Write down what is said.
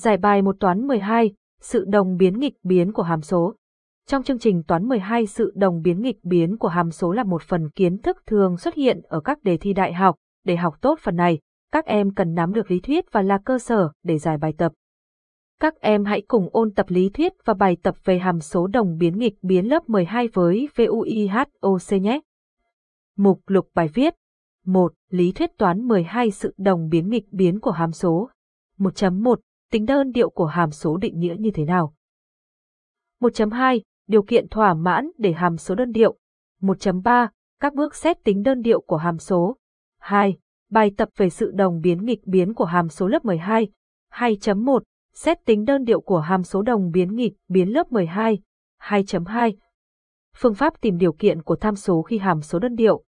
Giải bài một toán 12, sự đồng biến nghịch biến của hàm số. Trong chương trình toán 12 sự đồng biến nghịch biến của hàm số là một phần kiến thức thường xuất hiện ở các đề thi đại học. Để học tốt phần này, các em cần nắm được lý thuyết và là cơ sở để giải bài tập. Các em hãy cùng ôn tập lý thuyết và bài tập về hàm số đồng biến nghịch biến lớp 12 với VUIHOC nhé. Mục lục bài viết 1. Lý thuyết toán 12 sự đồng biến nghịch biến của hàm số 1.1 tính đơn điệu của hàm số định nghĩa như thế nào. 1.2. Điều kiện thỏa mãn để hàm số đơn điệu. 1.3. Các bước xét tính đơn điệu của hàm số. 2. Bài tập về sự đồng biến nghịch biến của hàm số lớp 12. 2.1. Xét tính đơn điệu của hàm số đồng biến nghịch biến lớp 12. 2.2. Phương pháp tìm điều kiện của tham số khi hàm số đơn điệu.